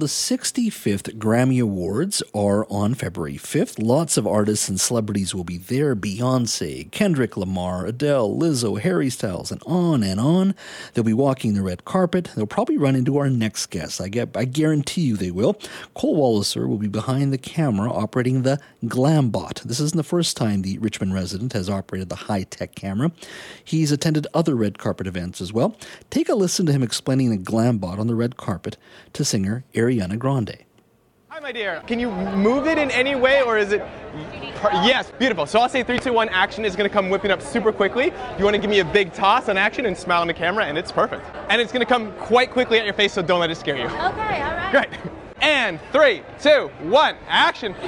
The 65th Grammy Awards are on February 5th. Lots of artists and celebrities will be there Beyonce, Kendrick Lamar, Adele, Lizzo, Harry Styles, and on and on. They'll be walking the red carpet. They'll probably run into our next guest. I, get, I guarantee you they will. Cole Walliser will be behind the camera operating the Glambot. This isn't the first time the Richmond resident has operated the high tech camera. He's attended other red carpet events as well. Take a listen to him explaining the Glambot on the red carpet to singer Eric. Ariana Grande. Hi, my dear. Can you move it in any way, or is it? Yes, beautiful. So I'll say three, two, one. Action is going to come whipping up super quickly. You want to give me a big toss on action and smile on the camera, and it's perfect. And it's going to come quite quickly at your face, so don't let it scare you. Okay, all right. Great. And three, two, one. Action.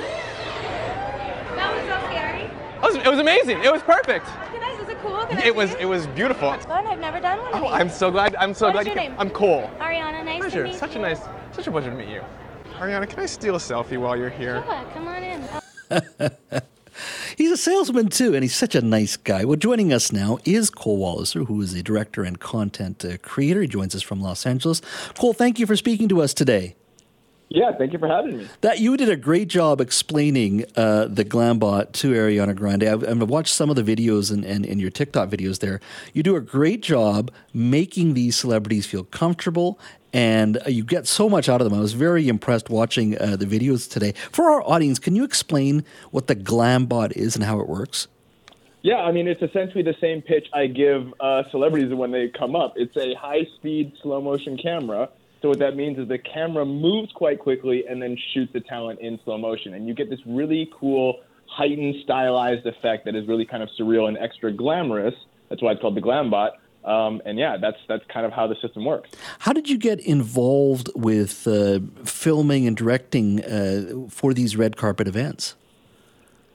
That was so scary. It was, it was amazing. It was perfect. Nice. Was it cool? Can I It was see it was beautiful. It's fun. I've never done one of Oh. I'm so glad. I'm so What glad is you your came. name? I'm Cole. Ariana, nice Pleasure. to meet Such you. a nice, such a pleasure to meet you. Ariana, can I steal a selfie while you're here? Sure, come on in. He's a salesman too, and he's such a nice guy. Well, joining us now is Cole Walliser, who is a director and content uh, creator. He joins us from Los Angeles. Cole, thank you for speaking to us today. Yeah, thank you for having me. That you did a great job explaining uh, the Glambot to Ariana Grande. I've, I've watched some of the videos and, and, and your TikTok videos there. You do a great job making these celebrities feel comfortable, and you get so much out of them. I was very impressed watching uh, the videos today. For our audience, can you explain what the Glambot is and how it works? Yeah, I mean, it's essentially the same pitch I give uh, celebrities when they come up. It's a high speed, slow motion camera. So, what that means is the camera moves quite quickly and then shoots the talent in slow motion. And you get this really cool, heightened, stylized effect that is really kind of surreal and extra glamorous. That's why it's called the Glambot. Um, and yeah, that's that's kind of how the system works. How did you get involved with uh, filming and directing uh, for these red carpet events?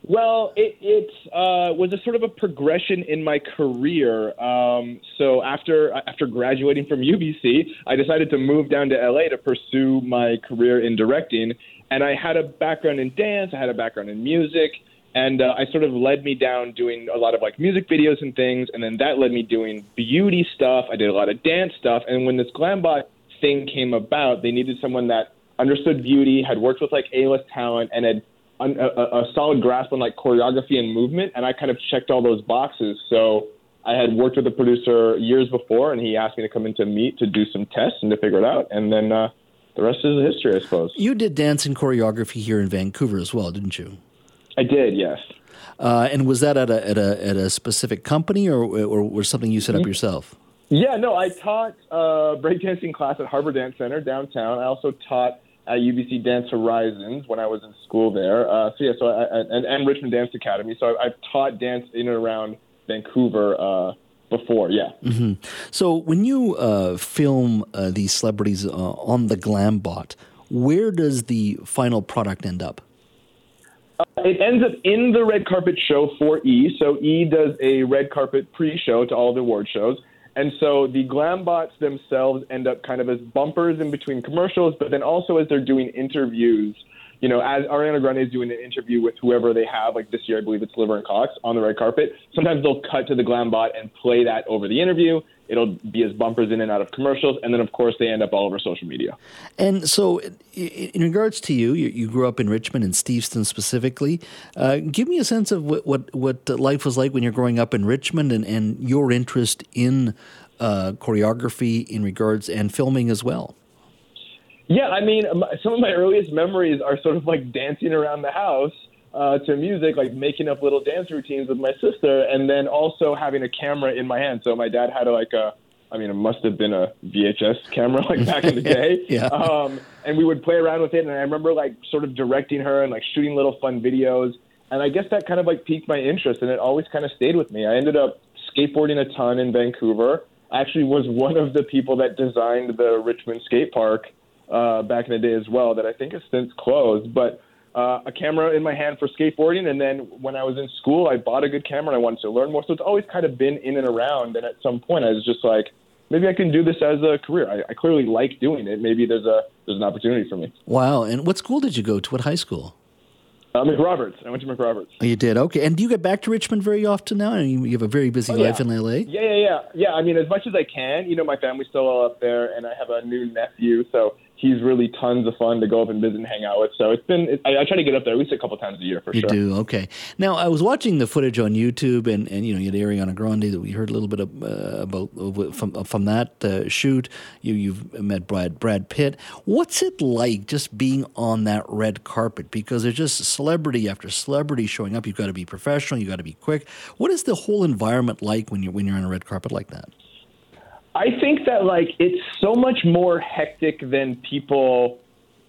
Well, it, it uh, was a sort of a progression in my career. Um, so after after graduating from UBC, I decided to move down to LA to pursue my career in directing. And I had a background in dance, I had a background in music, and uh, I sort of led me down doing a lot of like music videos and things. And then that led me doing beauty stuff. I did a lot of dance stuff. And when this Glambot thing came about, they needed someone that understood beauty, had worked with like A-list talent, and had a, a, a solid grasp on like choreography and movement, and I kind of checked all those boxes. So I had worked with the producer years before, and he asked me to come in to meet to do some tests and to figure it out, and then uh, the rest is history, I suppose. You did dance and choreography here in Vancouver as well, didn't you? I did, yes. Uh, and was that at a, at a at a specific company, or or was something you set up yourself? Yeah, no, I taught uh, breakdancing class at Harbor Dance Center downtown. I also taught at UBC Dance Horizons when I was in school there. Uh, so yeah, so I, I, and, and Richmond Dance Academy. So I, I've taught dance in and around Vancouver uh, before. Yeah. Mm-hmm. So when you uh, film uh, these celebrities uh, on the Glambot, where does the final product end up? It ends up in the red carpet show for E. So E does a red carpet pre-show to all the award shows. And so the glam bots themselves end up kind of as bumpers in between commercials, but then also as they're doing interviews, you know, as Ariana Grande is doing an interview with whoever they have, like this year I believe it's Laverne Cox on the red carpet. Sometimes they'll cut to the glam bot and play that over the interview. It'll be as bumpers in and out of commercials, and then of course they end up all over social media. And so, in regards to you, you, grew up in Richmond and Steveston specifically. Uh, give me a sense of what, what what life was like when you're growing up in Richmond, and, and your interest in uh, choreography in regards and filming as well. Yeah, I mean, some of my earliest memories are sort of like dancing around the house uh, to music, like making up little dance routines with my sister, and then also having a camera in my hand. So my dad had a, like a, I mean, it must have been a VHS camera like back in the day. yeah. Um, and we would play around with it, and I remember like sort of directing her and like shooting little fun videos. And I guess that kind of like piqued my interest, and it always kind of stayed with me. I ended up skateboarding a ton in Vancouver. I actually was one of the people that designed the Richmond skate park uh, back in the day as well that I think has since closed. But uh, a camera in my hand for skateboarding, and then when I was in school, I bought a good camera and I wanted to learn more. So it's always kind of been in and around. And at some point, I was just like, maybe I can do this as a career. I, I clearly like doing it. Maybe there's a there's an opportunity for me. Wow. And what school did you go to? What high school? Uh, McRoberts. I went to McRoberts. Oh, you did? Okay. And do you get back to Richmond very often now? And you you have a very busy Oh, yeah. life in LA? Yeah, yeah, yeah, yeah. I mean, as much as I can. You know, my family's still all up there, and I have a new nephew, so he's really tons of fun to go up and visit and hang out with. So it's been. It, I, I try to get up there at least a couple times a year for You sure. You do okay. Now I was watching the footage on YouTube, and, and you know you had Ariana Grande that we heard a little bit of, uh, about from from that uh, shoot. You you've met Brad Brad Pitt. What's it like just being on that red carpet? Because there's just celebrity after celebrity showing up. You've got to be professional. You've got to be quick. What is the whole environment like when you're when you're on a red carpet like that? I think that like it's so much more hectic than people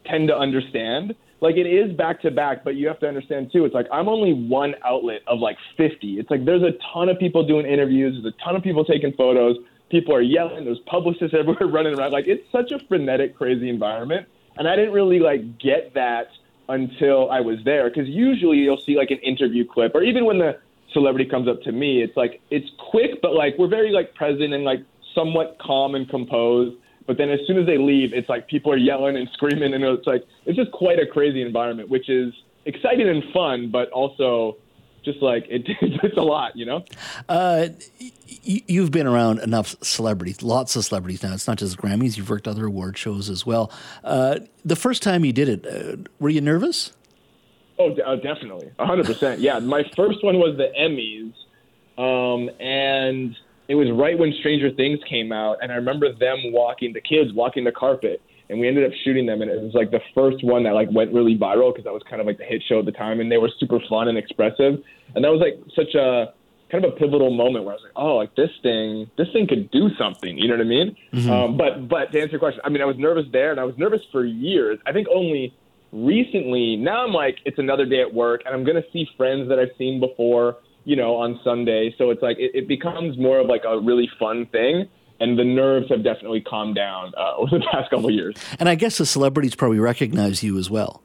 tend to understand. Like it is back to back, but you have to understand too. It's like I'm only one outlet of like 50. It's like there's a ton of people doing interviews. There's a ton of people taking photos. People are yelling. There's publicists everywhere running around. Like it's such a frenetic, crazy environment. And I didn't really like get that until I was there. Because usually you'll see like an interview clip, or even when the celebrity comes up to me, it's like it's quick, but like we're very like present and like somewhat calm and composed. But then as soon as they leave, it's like people are yelling and screaming, and it's like it's just quite a crazy environment, which is exciting and fun, but also just like it, it's a lot, you know. Uh, y- you've been around enough celebrities, lots of celebrities now. It's not just Grammys. You've worked other award shows as well. Uh, the first time you did it, uh, were you nervous? Oh, uh, definitely, a hundred percent. Yeah, my first one was the Emmys, um, and it was right when Stranger Things came out, and I remember them walking, the kids walking the carpet, and we ended up shooting them, and it was like the first one that like went really viral because that was kind of like the hit show at the time, and they were super fun and expressive, and that was like such a kind of a pivotal moment where I was like, oh, like this thing, this thing could do something. You know what I mean? Um, but but to answer your question, I mean, I was nervous there, and I was nervous for years. I think only recently, now I'm like, it's another day at work, and I'm gonna see friends that I've seen before, you know, on Sunday. So it's like it, it becomes more of like a really fun thing. And the nerves have definitely calmed down uh, over the past couple of years. And I guess the celebrities probably recognize you as well.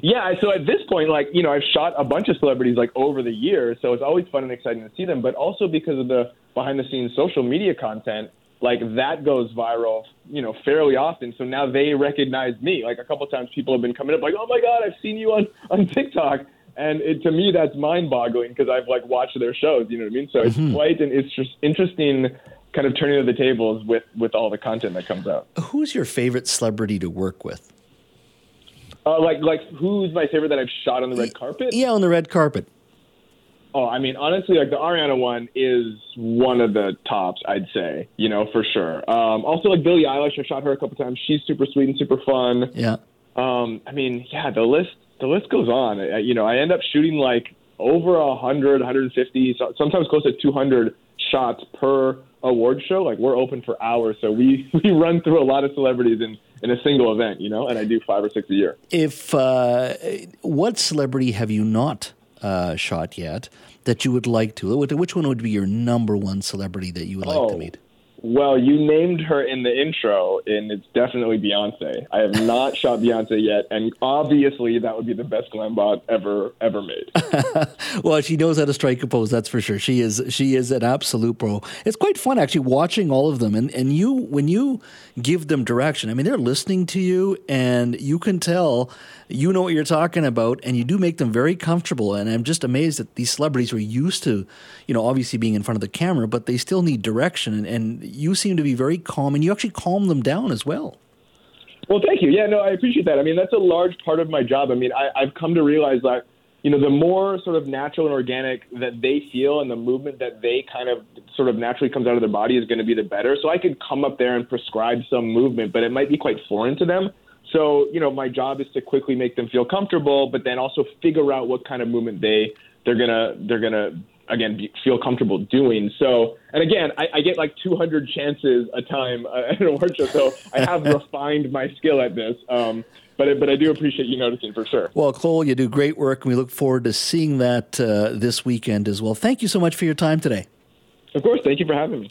Yeah, so at this point, like you know, I've shot a bunch of celebrities like over the years, so it's always fun and exciting to see them. But also because of the behind-the-scenes social media content, like that goes viral, you know, fairly often. So now they recognize me. Like a couple times, people have been coming up like, "Oh my God, I've seen you on on TikTok," and it, to me, that's mind-boggling because I've like watched their shows. You know what I mean? So it's quite an it's just interesting kind of turning of the tables with with all the content that comes out. Who's your favorite celebrity to work with? Uh, like like who's my favorite that I've shot on the red carpet? Yeah, on the red carpet. Oh, I mean, honestly, like the Ariana one is one of the tops, I'd say, you know, for sure. Um, also, like Billie Eilish, I shot her a couple times. She's super sweet and super fun. Yeah. Um, I mean, yeah, the list the list goes on. I, you know, I end up shooting like over a hundred, 150, sometimes close to 200 shots per award show. Like we're open for hours, so we we run through a lot of celebrities in in a single event, you know, and I do five or six a year. If uh, what celebrity have you not uh, shot yet that you would like to? Which- Which one would be your number one celebrity that you would like to Oh. meet? Well, you named her in the intro, and it's definitely Beyonce. I have not shot Beyonce yet, and obviously that would be the best glam bot ever ever made. Well, she knows how to strike a pose. That's for sure. She is she is an absolute pro. It's quite fun actually watching all of them, and and you when you give them direction. I mean, they're listening to you, and you can tell you know what you're talking about, and you do make them very comfortable. And I'm just amazed that these celebrities are used to, you know, obviously being in front of the camera, but they still need direction, and, and you seem to be very calm, and you actually calm them down as well. Well, thank you. Yeah, no, I appreciate that. I mean, that's a large part of my job. I mean, I, I've come to realize that, you know, the more sort of natural and organic that they feel and the movement that they kind of sort of naturally comes out of their body is going to be the better. So I could come up there and prescribe some movement, but it might be quite foreign to them. So, you know, my job is to quickly make them feel comfortable, but then also figure out what kind of movement they they're gonna they're gonna again be, feel comfortable doing. So, and again, I, I get like 200 chances a time uh, at an award show, so I have refined my skill at this. Um, but but I do appreciate you noticing for sure. Well, Cole, you do great work, and we look forward to seeing that uh, this weekend as well. Thank you so much for your time today. Of course, thank you for having me.